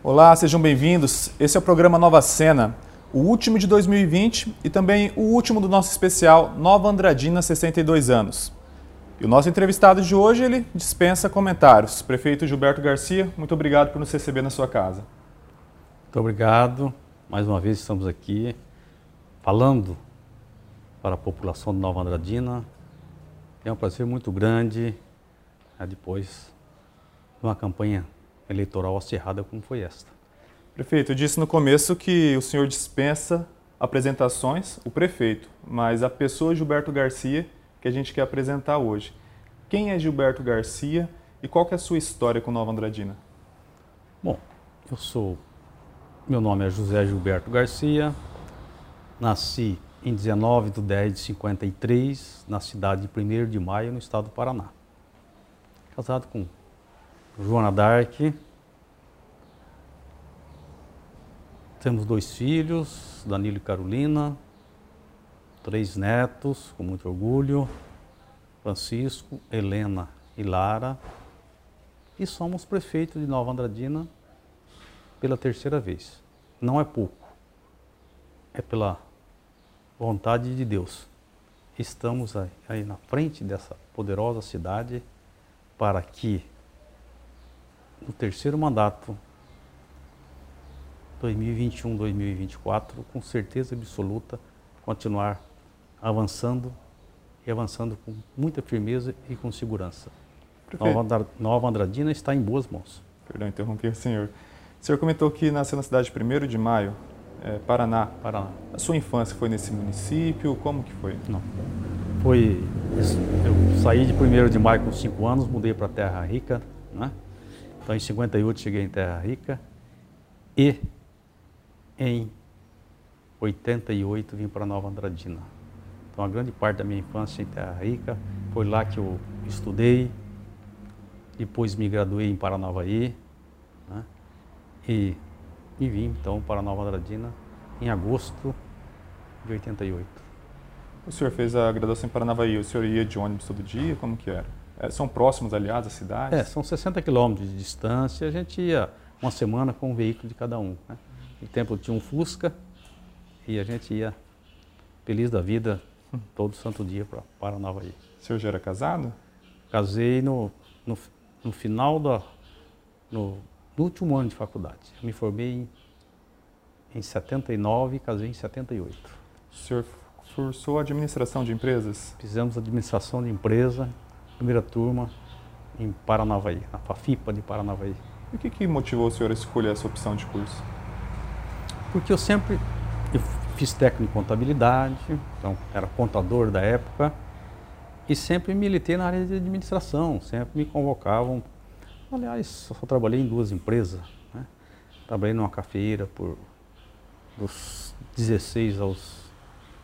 Olá, sejam bem-vindos. Esse é o programa Nova Cena, o último de 2020 e também o último do nosso especial Nova Andradina 62 anos. E o nosso entrevistado de hoje, ele dispensa comentários. Prefeito Gilberto Garcia, muito obrigado por nos receber na sua casa. Muito obrigado. Mais uma vez estamos aqui falando para a população de Nova Andradina. É um prazer muito grande né, depois de uma campanha eleitoral acirrada como foi esta. Prefeito, eu disse no começo que o senhor dispensa apresentações, o prefeito, mas a pessoa Gilberto Garcia que a gente quer apresentar hoje. Quem é Gilberto Garcia e qual que é a sua história com Nova Andradina? Bom, eu sou, meu nome é José Gilberto Garcia, nasci em 19 de 10 de 53, na cidade de 1 de Maio, no estado do Paraná. Casado com Joana Dark. Temos dois filhos, Danilo e Carolina, três netos, com muito orgulho, Francisco, Helena e Lara. E somos prefeito de Nova Andradina pela terceira vez. Não é pouco, é pela vontade de Deus. Estamos aí, aí na frente dessa poderosa cidade para que no terceiro mandato 2021-2024, com certeza absoluta, continuar avançando e avançando com muita firmeza e com segurança. Nova, Nova Andradina está em boas mãos. Perdão, interrompi o senhor. O senhor comentou que nasceu na cidade de 1 de maio, é, Paraná. Paraná. A sua infância foi nesse município? Como que foi? Não. Foi. Eu saí de 1 de maio com 5 anos, mudei para Terra Rica, né? Então em 58 cheguei em Terra Rica e em 88 vim para Nova Andradina. Então, a grande parte da minha infância em Terra Rica foi lá que eu estudei, depois me graduei em Paranavaí, né? e, e vim então para Nova Andradina em agosto de 88. O senhor fez a graduação em Paranavaí, o senhor ia de ônibus todo dia? Como que era? É, são próximos, aliás, as cidades? É, são 60 quilômetros de distância, a gente ia uma semana com um veículo de cada um. Né? No tempo tinha um Fusca e a gente ia feliz da vida todo santo dia para Paranavaí. O senhor já era casado? Casei no, no, no final da. No, no, último ano de faculdade. Eu me formei em, em 79 e casei em 78. O senhor cursou administração de empresas? Fizemos administração de empresa, primeira turma, em Paranavaí, na FAFIPA de Paranavaí. E o que, que motivou o senhor a escolher essa opção de curso? Porque eu sempre eu fiz técnico em contabilidade, então era contador da época, e sempre militei na área de administração, sempre me convocavam. Aliás, só trabalhei em duas empresas. Né? Trabalhei numa cafeira por dos 16 aos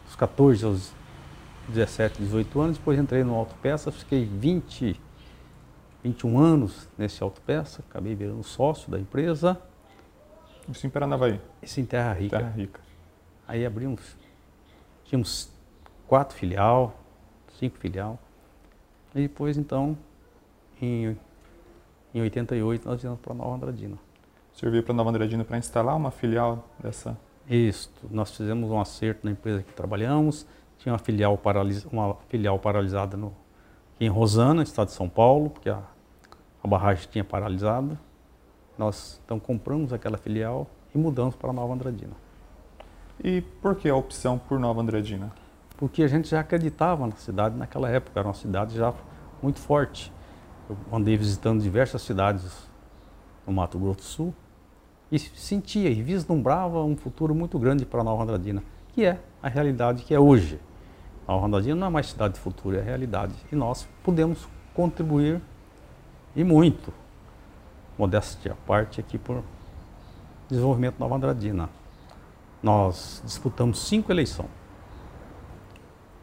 dos 14 aos 17, 18 anos, depois entrei no Autopeça, fiquei 20, 21 anos nesse Autopeça, acabei virando sócio da empresa. Isso em Paranavaí? Isso em Terra Rica. Terra Rica. Aí abrimos, tínhamos quatro filial, cinco filial. E depois, então, em, em 88, nós viemos para Nova Andradina. Veio para Nova Andradina para instalar uma filial dessa? Isso. Nós fizemos um acerto na empresa que trabalhamos. Tinha uma filial, paralis, uma filial paralisada no, em Rosana, estado de São Paulo, porque a, a barragem tinha paralisado. Nós então compramos aquela filial e mudamos para Nova Andradina. E por que a opção por Nova Andradina? Porque a gente já acreditava na cidade naquela época, era uma cidade já muito forte. Eu andei visitando diversas cidades no Mato Grosso do Sul e sentia e vislumbrava um futuro muito grande para Nova Andradina, que é a realidade que é hoje. Nova Andradina não é mais cidade de futuro, é a realidade. E nós podemos contribuir e muito, modéstia à parte, aqui por desenvolvimento de Nova Andradina nós disputamos cinco eleições.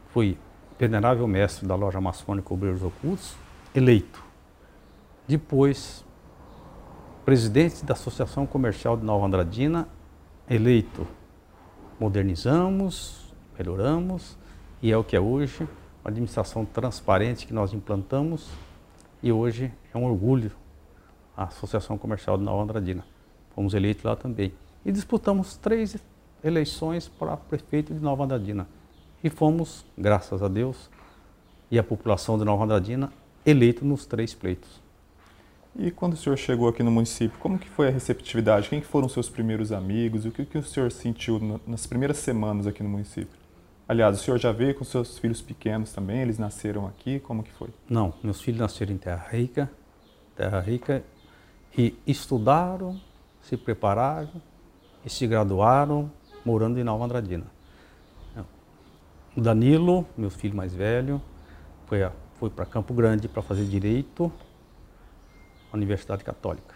Fui venerável mestre da loja maçônica Obreiros Ocultos, eleito. Depois, presidente da Associação Comercial de Nova Andradina, eleito. Modernizamos, melhoramos, e é o que é hoje, uma administração transparente que nós implantamos, e hoje é um orgulho a Associação Comercial de Nova Andradina. fomos eleitos lá também. E disputamos três eleições para prefeito de Nova Andradina. E fomos, graças a Deus, e a população de Nova Andradina, eleito nos três pleitos. E quando o senhor chegou aqui no município, como que foi a receptividade? Quem foram seus primeiros amigos? O que, que o senhor sentiu nas primeiras semanas aqui no município? Aliás, o senhor já veio com seus filhos pequenos também? Eles nasceram aqui? Como que foi? Não, meus filhos nasceram em Terra Rica, Terra Rica, e estudaram, se prepararam e se graduaram morando em Nova Andradina. O Danilo, meu filho mais velho, foi, foi para Campo Grande para fazer direito Universidade Católica.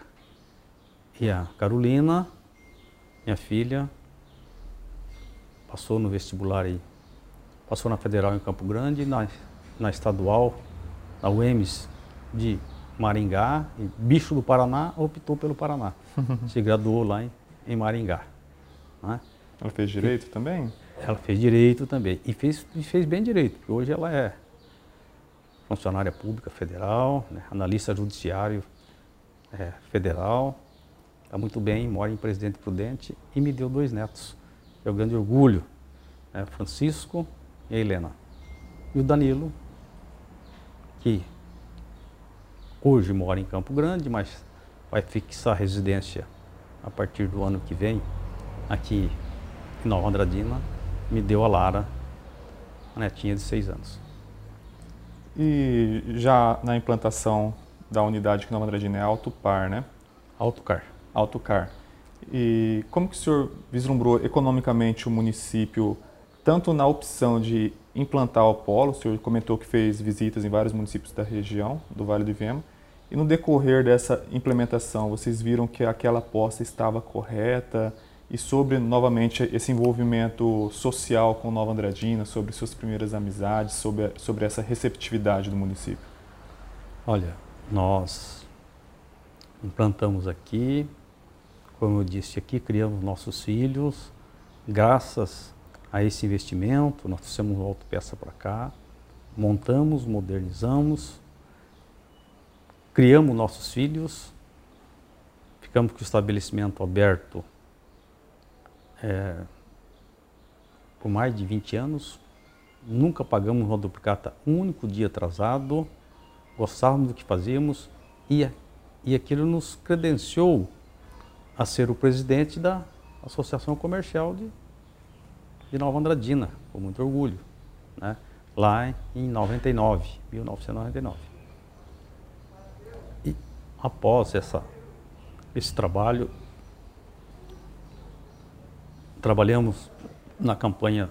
E a Carolina, minha filha, passou no vestibular aí. Passou na Federal em Campo Grande, na, na estadual, na UEMS de Maringá, Bicho do Paraná, optou pelo Paraná. Se graduou lá em, em Maringá. Né? Ela fez direito e, também? Ela fez direito também. E fez, e fez bem direito, porque hoje ela é funcionária pública federal, né? analista judiciário é, federal, está muito bem, mora em Presidente Prudente e me deu dois netos. É o grande orgulho, é, Francisco e a Helena. E o Danilo, que hoje mora em Campo Grande, mas vai fixar residência a partir do ano que vem aqui em Nova Andradina, me deu a Lara, a netinha de seis anos. E já na implantação da unidade que Nova Andradina é Autopar, né? Autocar. Autocar. E como que o senhor vislumbrou economicamente o município, tanto na opção de implantar o polo, o senhor comentou que fez visitas em vários municípios da região, do Vale do Ivema, e no decorrer dessa implementação, vocês viram que aquela aposta estava correta e sobre, novamente, esse envolvimento social com Nova Andradina, sobre suas primeiras amizades, sobre, sobre essa receptividade do município? Olha, nós implantamos aqui, como eu disse aqui, criamos nossos filhos, graças a esse investimento, nós trouxemos uma autopeça para cá, montamos, modernizamos, criamos nossos filhos, ficamos com o estabelecimento aberto é, por mais de 20 anos, nunca pagamos uma duplicata um único dia atrasado, gostávamos do que fazíamos e, e aquilo nos credenciou a ser o presidente da Associação Comercial de, de Nova Andradina, com muito orgulho, né? lá em 99, 1999. E após essa, esse trabalho, trabalhamos na campanha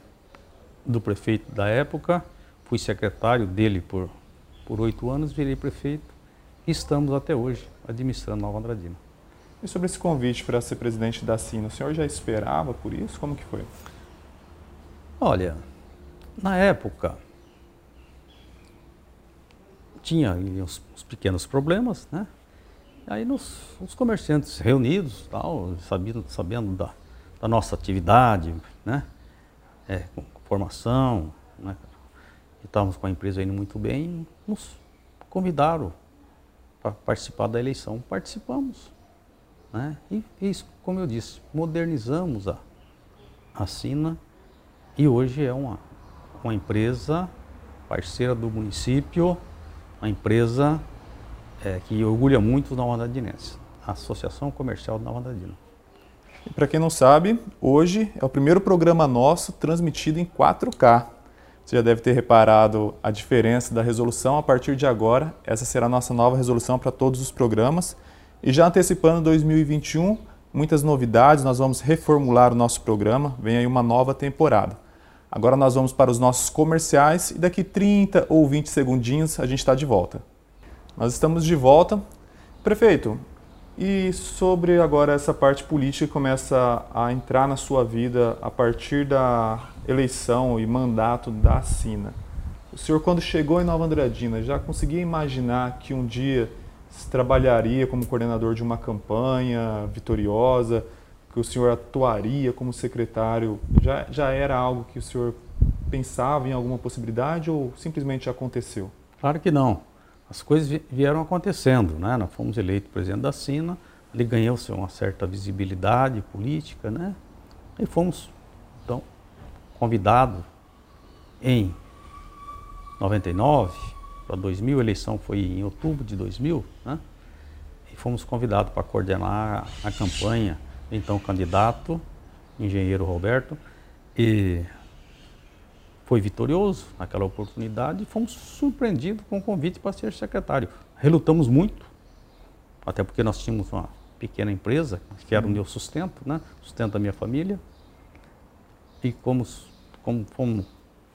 do prefeito da época, fui secretário dele por por oito anos, virei prefeito e estamos até hoje administrando Nova Andradina. E sobre esse convite para ser presidente da Sina, o senhor já esperava por isso? Como que foi? Olha, na época tinha uns, uns pequenos problemas, né? Aí nos, os comerciantes reunidos, tal, sabendo, sabendo da, da nossa atividade, né? É, com formação, né? Estávamos com a empresa indo muito bem, nos convidaram para participar da eleição. Participamos. Né? E isso, como eu disse, modernizamos a, a Sina e hoje é uma, uma empresa parceira do município, uma empresa é, que orgulha muito o Nova Andradinense, a Associação Comercial de Nova Andradina. Para quem não sabe, hoje é o primeiro programa nosso transmitido em 4K. Você já deve ter reparado a diferença da resolução. A partir de agora, essa será a nossa nova resolução para todos os programas. E já antecipando 2021, muitas novidades, nós vamos reformular o nosso programa, vem aí uma nova temporada. Agora nós vamos para os nossos comerciais e daqui 30 ou 20 segundinhos a gente está de volta. Nós estamos de volta. Prefeito, e sobre agora essa parte política que começa a entrar na sua vida a partir da eleição e mandato da Sina. O senhor, quando chegou em Nova Andradina, já conseguia imaginar que um dia se trabalharia como coordenador de uma campanha vitoriosa, que o senhor atuaria como secretário? Já, já era algo que o senhor pensava em alguma possibilidade ou simplesmente aconteceu? Claro que não as coisas vieram acontecendo, né? Nós fomos eleitos presidente da Sina, ele ganhou-se uma certa visibilidade política, né? E fomos, então, convidados em 99 para 2000, a eleição foi em outubro de 2000, né? E fomos convidados para coordenar a campanha, então candidato, engenheiro Roberto, e foi vitorioso naquela oportunidade e fomos surpreendidos com o convite para ser secretário. Relutamos muito, até porque nós tínhamos uma pequena empresa, que era o meu sustento, né? sustento da minha família. E como, como fomos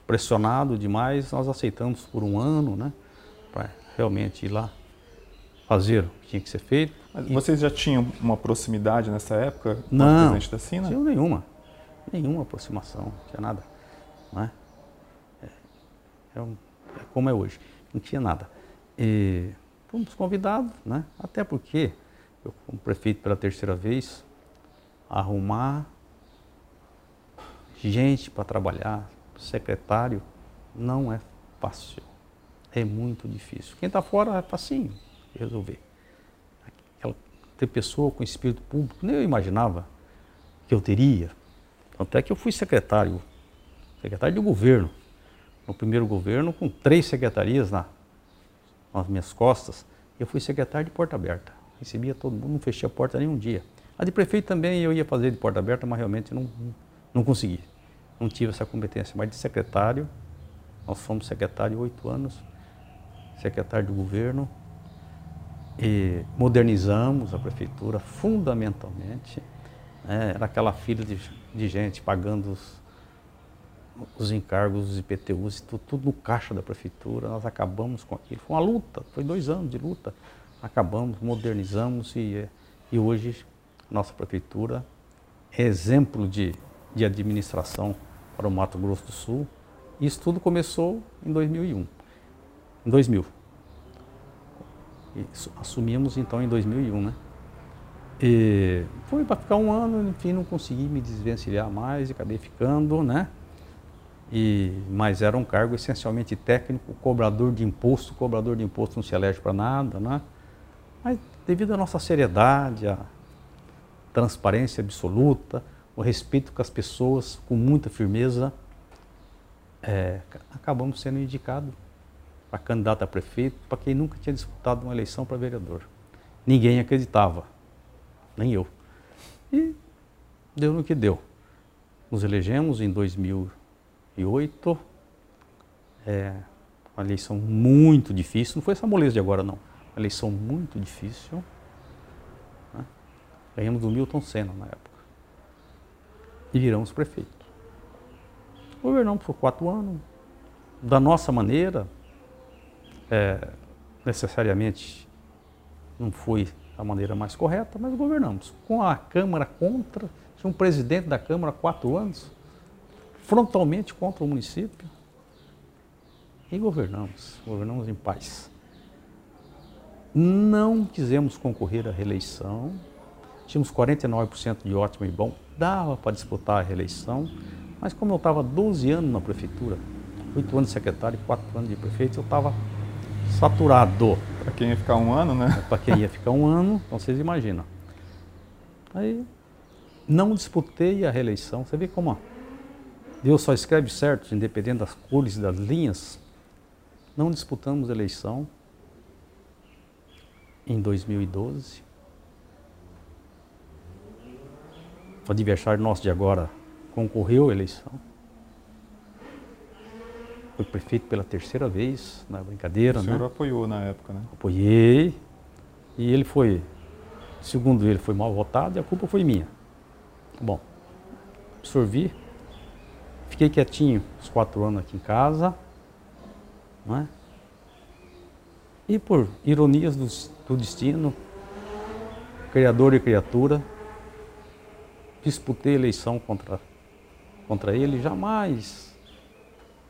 pressionados demais, nós aceitamos por um ano, né? Para realmente ir lá fazer o que tinha que ser feito. Mas vocês já tinham uma proximidade nessa época com não, o presidente da Sina? Não, nenhuma. Nenhuma aproximação, não tinha nada. Não é? É, é, um, é como é hoje. Não tinha nada. E fomos convidados, né? até porque eu, como prefeito pela terceira vez, arrumar gente para trabalhar, secretário, não é fácil. É muito difícil. Quem está fora é facinho resolver. Aquela, ter pessoa com espírito público, nem eu imaginava que eu teria. Tanto é que eu fui secretário, secretário de governo. No primeiro governo, com três secretarias na, nas minhas costas, eu fui secretário de porta aberta recebia todo mundo, não fechei a porta nenhum dia. A de prefeito também eu ia fazer de porta aberta, mas realmente não, não consegui. Não tive essa competência. Mas de secretário, nós fomos secretário oito anos, secretário do governo, e modernizamos a prefeitura fundamentalmente. Né? Era aquela fila de, de gente pagando os, os encargos, os IPTUs, tudo, tudo no caixa da prefeitura. Nós acabamos com aquilo. Foi uma luta, foi dois anos de luta acabamos, modernizamos e, e hoje nossa prefeitura é exemplo de, de administração para o Mato Grosso do Sul. Isso tudo começou em 2001, em 2000. E assumimos então em 2001, né? E foi para ficar um ano, enfim, não consegui me desvencilhar mais e acabei ficando, né? E, mas era um cargo essencialmente técnico, cobrador de imposto, cobrador de imposto não se elege para nada, né? Mas devido à nossa seriedade, à transparência absoluta, o respeito com as pessoas, com muita firmeza, é, acabamos sendo indicados para candidato a prefeito, para quem nunca tinha disputado uma eleição para vereador. Ninguém acreditava, nem eu. E deu no que deu. Nos elegemos em 2008, é, uma eleição muito difícil, não foi essa moleza de agora não uma eleição muito difícil. Né? Ganhamos do Milton Senna na época. E viramos prefeito. Governamos por quatro anos, da nossa maneira, é, necessariamente não foi a maneira mais correta, mas governamos. Com a Câmara contra, tinha um presidente da Câmara há quatro anos, frontalmente contra o município. E governamos, governamos em paz. Não quisemos concorrer à reeleição. Tínhamos 49% de ótimo e bom. Dava para disputar a reeleição. Mas como eu estava 12 anos na prefeitura, 8 anos de secretário e 4 anos de prefeito, eu estava saturado. Para quem ia ficar um ano, né? Para quem ia ficar um ano, então vocês imaginam. Aí não disputei a reeleição. Você vê como Deus só escreve certo, independente das cores e das linhas. Não disputamos eleição em 2012. O adversário nosso de agora concorreu à eleição. Foi prefeito pela terceira vez, na brincadeira. O senhor né? apoiou na época, né? Apoiei. E ele foi, segundo ele, foi mal votado e a culpa foi minha. Bom, absorvi. Fiquei quietinho os quatro anos aqui em casa. Não é? E por ironias do, do destino, criador e criatura, disputei eleição contra, contra ele, jamais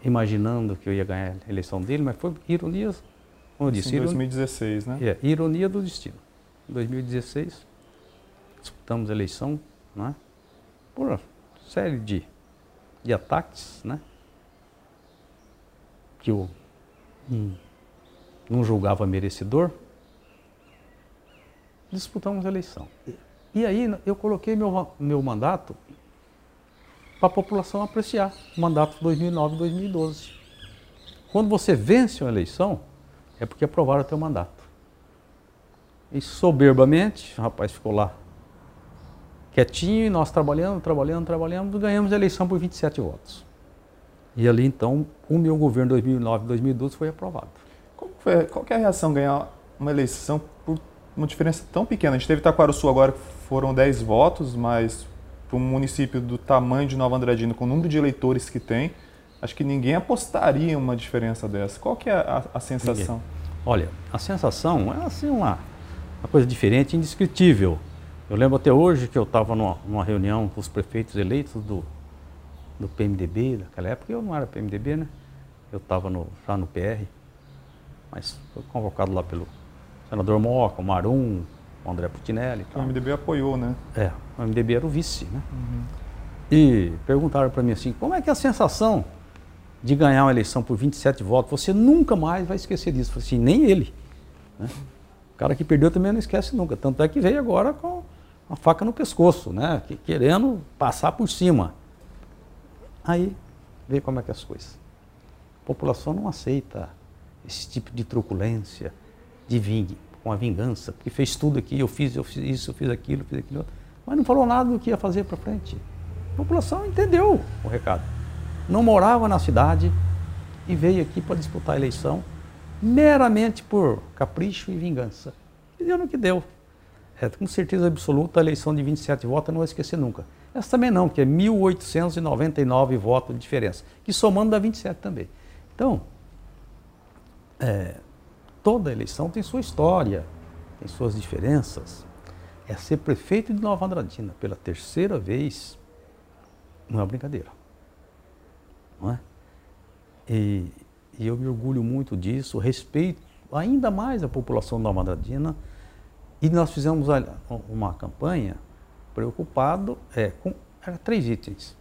imaginando que eu ia ganhar a eleição dele, mas foi ironias, como eu disse. Em 2016, né? É, ironia do destino. Em 2016, disputamos a eleição, né? Por uma série de, de ataques, né? Que eu, hum, não julgava merecedor. disputamos a eleição. E aí eu coloquei meu, meu mandato para a população apreciar, o mandato 2009-2012. Quando você vence uma eleição, é porque aprovaram o teu mandato. E soberbamente, o rapaz ficou lá quietinho, e nós trabalhando, trabalhando, trabalhando, ganhamos a eleição por 27 votos. E ali então, o meu governo 2009-2012 foi aprovado. Foi, qual é a reação ganhar uma eleição por uma diferença tão pequena? A gente teve Sul agora, que foram 10 votos, mas para um município do tamanho de Nova Andradina, com o número de eleitores que tem, acho que ninguém apostaria em uma diferença dessa. Qual que é a, a sensação? Ninguém. Olha, a sensação é assim uma, uma coisa diferente, indescritível. Eu lembro até hoje que eu estava numa, numa, reunião com os prefeitos eleitos do, do PMDB, naquela época eu não era PMDB, né? Eu estava já no PR, mas foi convocado lá pelo senador Moca, o Marum, o André Putinelli. O MDB apoiou, né? É, o MDB era o vice, né? Uhum. E perguntaram para mim assim, como é que é a sensação de ganhar uma eleição por 27 votos? Você nunca mais vai esquecer disso. Eu falei assim, nem ele. Né? O cara que perdeu também não esquece nunca. Tanto é que veio agora com a faca no pescoço, né? Querendo passar por cima. Aí, veio como é que é as coisas. A população não aceita esse tipo de truculência, de vingue, com a vingança, porque fez tudo aqui, eu fiz, eu fiz isso, eu fiz aquilo, fiz aquilo, mas não falou nada do que ia fazer para frente. A população entendeu o recado. Não morava na cidade e veio aqui para disputar a eleição meramente por capricho e vingança. E deu no que deu. É, com certeza absoluta, a eleição de 27 votos eu não vou esquecer nunca. Essa também não, que é 1.899 votos de diferença, que somando dá 27 também. Então, é, toda eleição tem sua história, tem suas diferenças. É ser prefeito de Nova Andradina pela terceira vez não é brincadeira. Não é? E, e eu me orgulho muito disso, respeito ainda mais a população de Nova Andradina. E nós fizemos uma campanha preocupado é, com era três itens: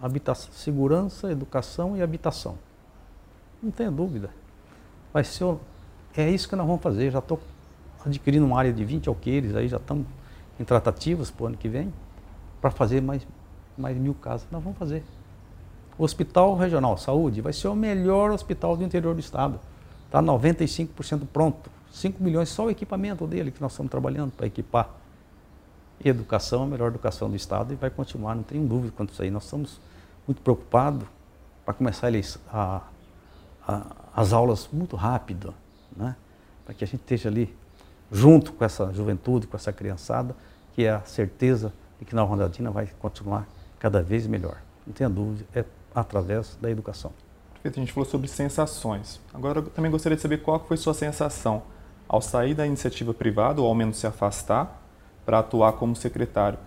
habitação, segurança, educação e habitação. Não tenha dúvida vai ser. É isso que nós vamos fazer. Já estou adquirindo uma área de 20 alqueires, aí já estamos em tratativas para o ano que vem, para fazer mais, mais mil casas. Nós vamos fazer. O Hospital Regional Saúde vai ser o melhor hospital do interior do estado. Está 95% pronto. 5 milhões só o equipamento dele que nós estamos trabalhando para equipar. Educação, a melhor educação do estado e vai continuar, não tenho dúvida quanto isso aí. Nós estamos muito preocupados para começar a a, as aulas muito rápido, né? para que a gente esteja ali junto com essa juventude, com essa criançada, que é a certeza de que na Rondadina vai continuar cada vez melhor. Não tenha dúvida, é através da educação. Perfeito, a gente falou sobre sensações. Agora eu também gostaria de saber qual foi sua sensação ao sair da iniciativa privada, ou ao menos se afastar, para atuar como secretário.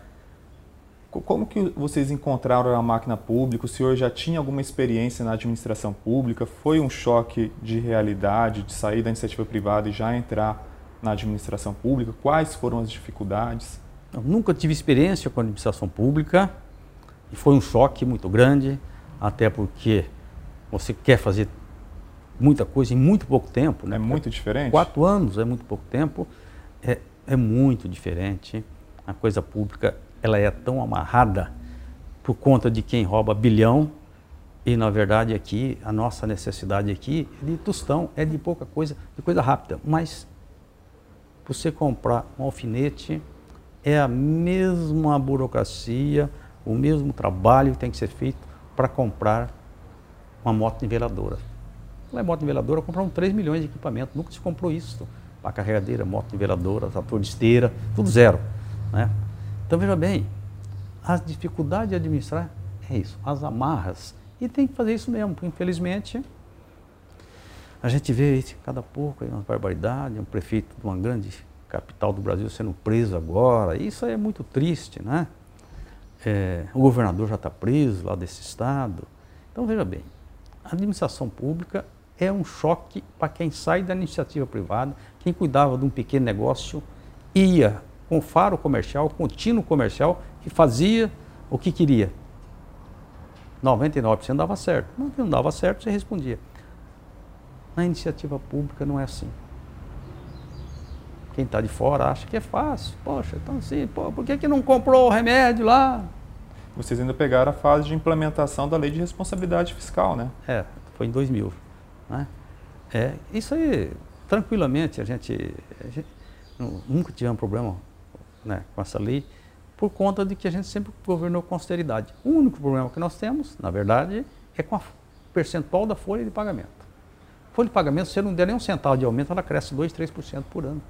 Como que vocês encontraram a máquina pública? O senhor já tinha alguma experiência na administração pública? Foi um choque de realidade de sair da iniciativa privada e já entrar na administração pública? Quais foram as dificuldades? Eu nunca tive experiência com a administração pública e foi um choque muito grande, até porque você quer fazer muita coisa em muito pouco tempo. Né? É muito diferente? Quatro anos é muito pouco tempo, é, é muito diferente. A coisa pública ela é tão amarrada por conta de quem rouba bilhão e na verdade aqui a nossa necessidade aqui é de tostão, é de pouca coisa, de coisa rápida, mas você comprar um alfinete é a mesma burocracia, o mesmo trabalho que tem que ser feito para comprar uma moto niveladora. Ela é moto niveladora, compraram 3 milhões de equipamento, nunca se comprou isso. Para carregadeira, moto niveladora, trator de esteira, tudo zero. Né? Então veja bem, a dificuldade de administrar é isso, as amarras. E tem que fazer isso mesmo, porque infelizmente a gente vê cada pouco uma barbaridade, um prefeito de uma grande capital do Brasil sendo preso agora. Isso é muito triste, né? É, o governador já está preso lá desse estado. Então veja bem, a administração pública é um choque para quem sai da iniciativa privada, quem cuidava de um pequeno negócio ia com faro comercial, contínuo comercial, que fazia o que queria. 99% dava certo. Não dava certo, você respondia. Na iniciativa pública não é assim. Quem está de fora acha que é fácil. Poxa, então assim, pô, por que, que não comprou o remédio lá? Vocês ainda pegaram a fase de implementação da lei de responsabilidade fiscal, né? É, foi em 2000. Né? É, isso aí, tranquilamente, a gente, a gente nunca tivemos problema né, com essa lei, por conta de que a gente sempre governou com austeridade. O único problema que nós temos, na verdade, é com a percentual da folha de pagamento. Folha de pagamento, se não der nem um centavo de aumento, ela cresce 2, 3% por ano.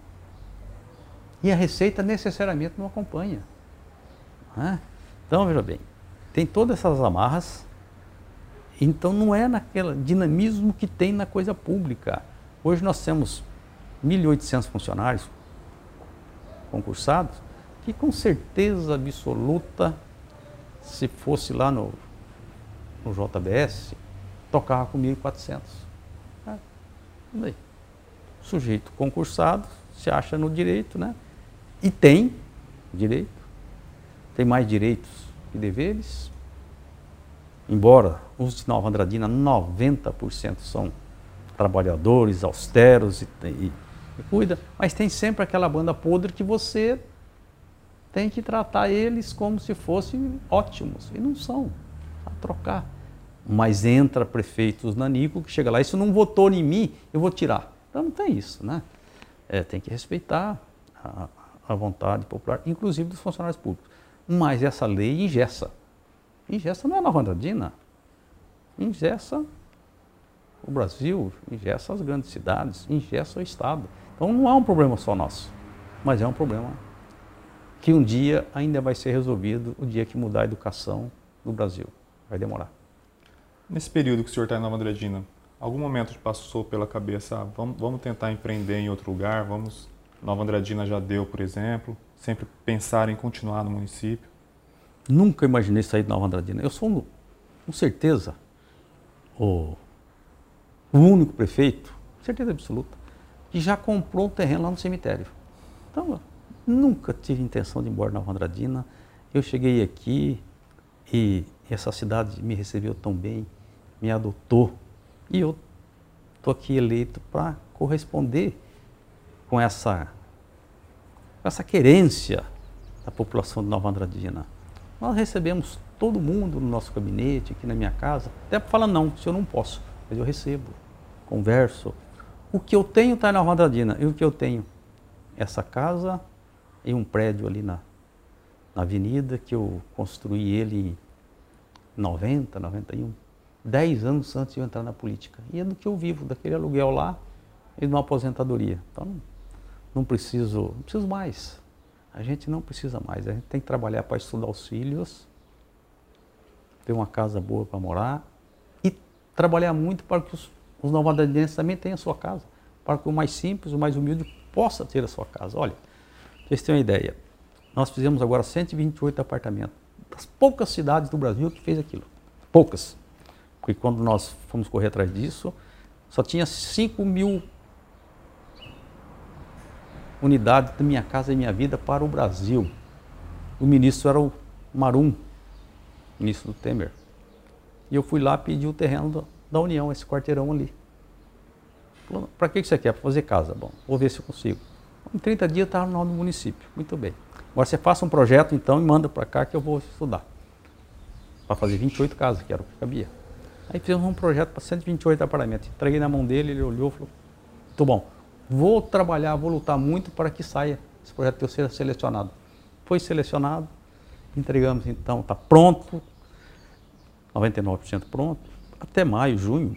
E a receita necessariamente não acompanha. Né? Então, veja bem, tem todas essas amarras, então não é naquele dinamismo que tem na coisa pública. Hoje nós temos 1.800 funcionários concursados, que com certeza absoluta, se fosse lá no, no JBS, tocava com 1.400. É, sujeito concursado, se acha no direito, né? E tem direito, tem mais direitos que deveres. Embora os de Nova Andradina, 90% são trabalhadores, austeros e, e, e cuida, mas tem sempre aquela banda podre que você tem que tratar eles como se fossem ótimos. E não são. A trocar. Mas entra prefeitos nanico que chega lá, isso não votou em mim, eu vou tirar. Então não tem isso, né? É, tem que respeitar a, a vontade popular, inclusive dos funcionários públicos. Mas essa lei ingessa. Ingessa não é Nova Andradina. Ingessa o Brasil, ingessa as grandes cidades, ingessa o Estado. Então não é um problema só nosso, mas é um problema que um dia ainda vai ser resolvido, o dia que mudar a educação no Brasil. Vai demorar. Nesse período que o senhor está em Nova Andradina, algum momento passou pela cabeça, ah, vamos, vamos tentar empreender em outro lugar, vamos Nova Andradina já deu, por exemplo, sempre pensar em continuar no município? Nunca imaginei sair de Nova Andradina. Eu sou, com certeza, o, o único prefeito, certeza absoluta, que já comprou um terreno lá no cemitério. Então, nunca tive intenção de ir embora Nova Andradina. Eu cheguei aqui e essa cidade me recebeu tão bem, me adotou. E eu estou aqui eleito para corresponder com essa, com essa querência da população de Nova Andradina. Nós recebemos todo mundo no nosso gabinete, aqui na minha casa, até falar não, se eu não posso, mas eu recebo, converso. O que eu tenho está em Nova Andradina, e o que eu tenho? Essa casa e um prédio ali na, na avenida, que eu construí ele em 90, 91, 10 anos antes de eu entrar na política. E é do que eu vivo, daquele aluguel lá e de uma aposentadoria. Então, não preciso, não preciso mais. A gente não precisa mais. A gente tem que trabalhar para estudar os filhos, ter uma casa boa para morar e trabalhar muito para que os, os novadenses também tenham a sua casa, para que o mais simples, o mais humilde possa ter a sua casa. Olha, vocês têm uma ideia. Nós fizemos agora 128 apartamentos. Das poucas cidades do Brasil que fez aquilo. Poucas. Porque quando nós fomos correr atrás disso, só tinha 5 mil unidade da Minha Casa e Minha Vida para o Brasil. O ministro era o Marum, ministro do Temer. E eu fui lá pedir o terreno da União, esse quarteirão ali. Para que você quer? Para fazer casa. Bom, vou ver se eu consigo. Em 30 dias estava no do município. Muito bem. Agora você faça um projeto então e manda para cá que eu vou estudar. Para fazer 28 casas, que era o que cabia. Aí fizemos um projeto para 128 apartamentos. Entreguei na mão dele, ele olhou e falou: Muito bom, vou trabalhar, vou lutar muito para que saia esse projeto teu seja selecionado. Foi selecionado, entregamos então, está pronto, 99% pronto, até maio, junho,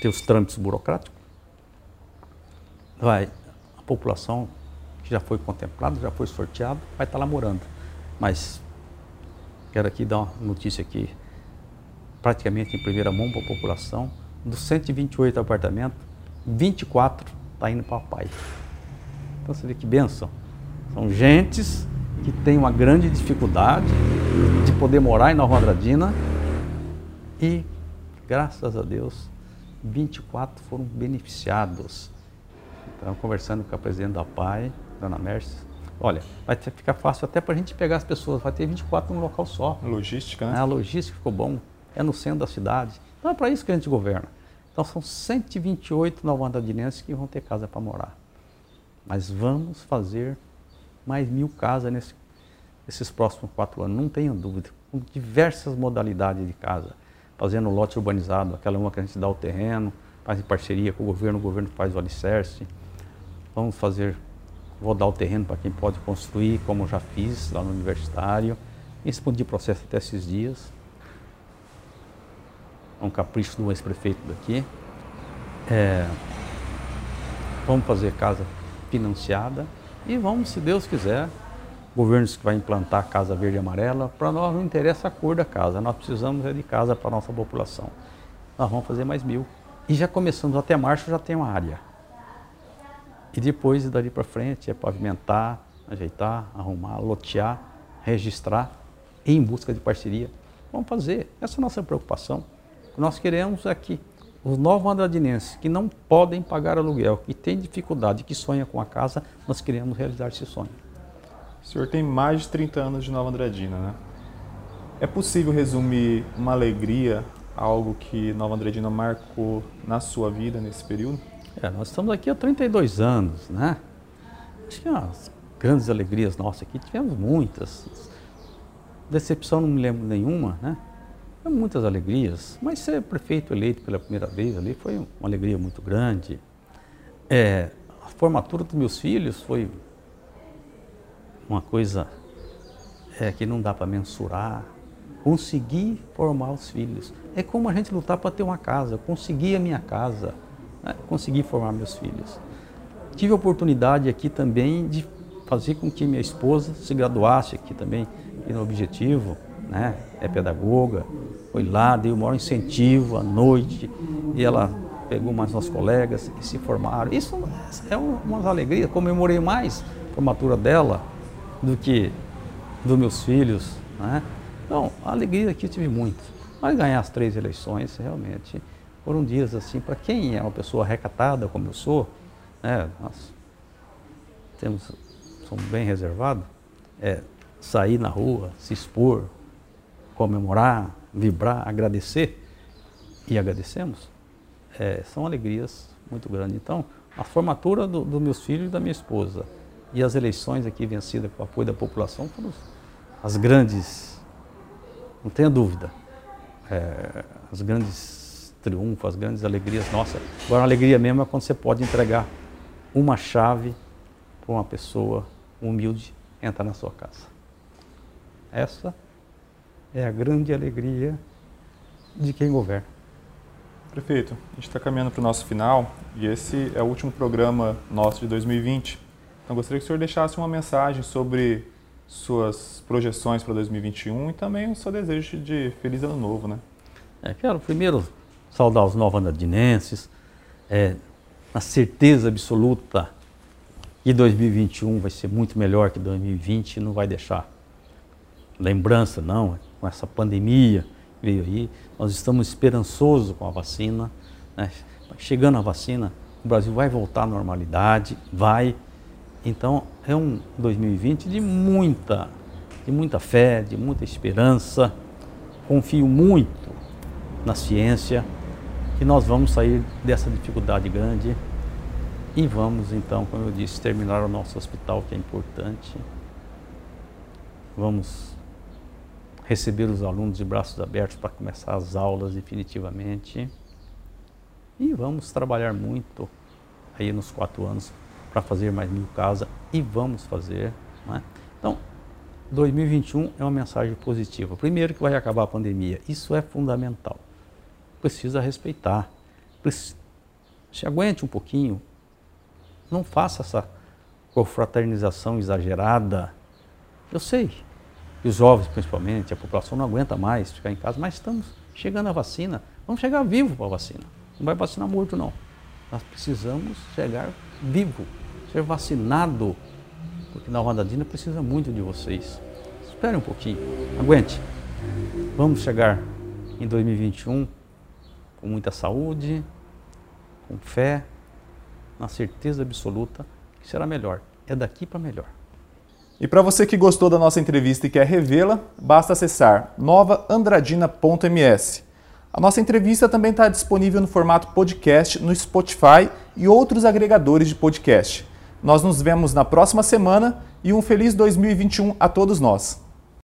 tem os trâmites burocráticos. Vai, a população que já foi contemplada, já foi sorteado, vai estar tá lá morando. Mas quero aqui dar uma notícia aqui, praticamente em primeira mão para a população, dos 128 apartamentos, 24 está indo para o Pai. Então você vê que benção. São gentes que têm uma grande dificuldade de poder morar em Nova Andradina e, graças a Deus, 24 foram beneficiados. Então, conversando com a presidente da PAI, Dona Mercedes, olha, vai ficar fácil até para a gente pegar as pessoas, vai ter 24 num local só. Logística, né? A logística ficou bom, é no centro da cidade. Então é para isso que a gente governa. Então são 128 novandadinenses que vão ter casa para morar. Mas vamos fazer mais mil casas nesse, nesses próximos quatro anos, não tenho dúvida. Com diversas modalidades de casa. Fazendo lote urbanizado, aquela uma que a gente dá o terreno, faz em parceria com o governo, o governo faz o alicerce. Vamos fazer, vou dar o terreno para quem pode construir, como já fiz lá no universitário. Respondi processo até esses dias. É um capricho do ex-prefeito daqui. É, vamos fazer casa financiada e vamos, se Deus quiser, governos que vai implantar casa verde e amarela, para nós não interessa a cor da casa, nós precisamos é de casa para a nossa população. Nós vamos fazer mais mil. E já começando até março já tem uma área. E depois dali para frente é pavimentar, ajeitar, arrumar, lotear, registrar em busca de parceria. Vamos fazer. Essa é a nossa preocupação. Nós queremos é que os novos andradinenses que não podem pagar aluguel, que têm dificuldade, que sonham com a casa, nós queremos realizar esse sonho. O senhor tem mais de 30 anos de Nova Andradina, né? É possível resumir uma alegria, algo que Nova Andradina marcou na sua vida nesse período? É, nós estamos aqui há 32 anos, né? Acho que as grandes alegrias nossas aqui, tivemos muitas. Decepção não me lembro nenhuma, né? Muitas alegrias, mas ser prefeito eleito pela primeira vez ali foi uma alegria muito grande. É, a formatura dos meus filhos foi uma coisa é, que não dá para mensurar. Conseguir formar os filhos. É como a gente lutar para ter uma casa. Consegui a minha casa. Né? Consegui formar meus filhos. Tive a oportunidade aqui também de fazer com que minha esposa se graduasse aqui também, no objetivo né? é pedagoga, foi lá, deu o maior incentivo à noite, e ela pegou mais nossos colegas e se formaram. Isso é uma alegria, comemorei mais a formatura dela do que dos meus filhos. Né? Então, a alegria que eu tive muito. Mas ganhar as três eleições, realmente, foram dias assim, para quem é uma pessoa recatada como eu sou, né? nós temos, somos bem reservados, é, sair na rua, se expor, comemorar, vibrar, agradecer, e agradecemos, é, são alegrias muito grandes. Então, a formatura dos do meus filhos e da minha esposa e as eleições aqui vencidas com o apoio da população foram as grandes, não tenha dúvida, é, as grandes triunfos, as grandes alegrias nossas. Agora, a alegria mesmo é quando você pode entregar uma chave para uma pessoa humilde entrar na sua casa. Essa é a grande alegria de quem governa. Prefeito, a gente está caminhando para o nosso final e esse é o último programa nosso de 2020. Então gostaria que o senhor deixasse uma mensagem sobre suas projeções para 2021 e também o seu desejo de feliz ano novo, né? É, quero primeiro saudar os nova-andradinenses, é, na certeza absoluta que 2021 vai ser muito melhor que 2020 e não vai deixar lembrança, não, com essa pandemia que veio aí. Nós estamos esperançosos com a vacina. Né? Chegando a vacina, o Brasil vai voltar à normalidade, vai. Então, é um 2020 de muita, de muita fé, de muita esperança. Confio muito na ciência que nós vamos sair dessa dificuldade grande e vamos então, como eu disse, terminar o nosso hospital, que é importante. Vamos receber os alunos de braços abertos para começar as aulas definitivamente. E vamos trabalhar muito aí nos quatro anos para fazer mais mil casas e vamos fazer. É? Então, 2021 é uma mensagem positiva. Primeiro que vai acabar a pandemia, isso é fundamental. Precisa respeitar. Se aguente um pouquinho. Não faça essa confraternização exagerada. Eu sei, e os jovens principalmente, a população não aguenta mais ficar em casa, mas estamos chegando à vacina. Vamos chegar vivo para a vacina. Não vai vacinar morto, não. Nós precisamos chegar vivo, ser vacinado, porque na Rondadina precisa muito de vocês. Espere um pouquinho, aguente. Vamos chegar em 2021 com muita saúde, com fé, na certeza absoluta que será melhor. É daqui para melhor. E para você que gostou da nossa entrevista e quer revê-la, basta acessar novaandradina.ms. A nossa entrevista também está disponível no formato podcast no Spotify e outros agregadores de podcast. Nós nos vemos na próxima semana e um feliz 2021 a todos nós.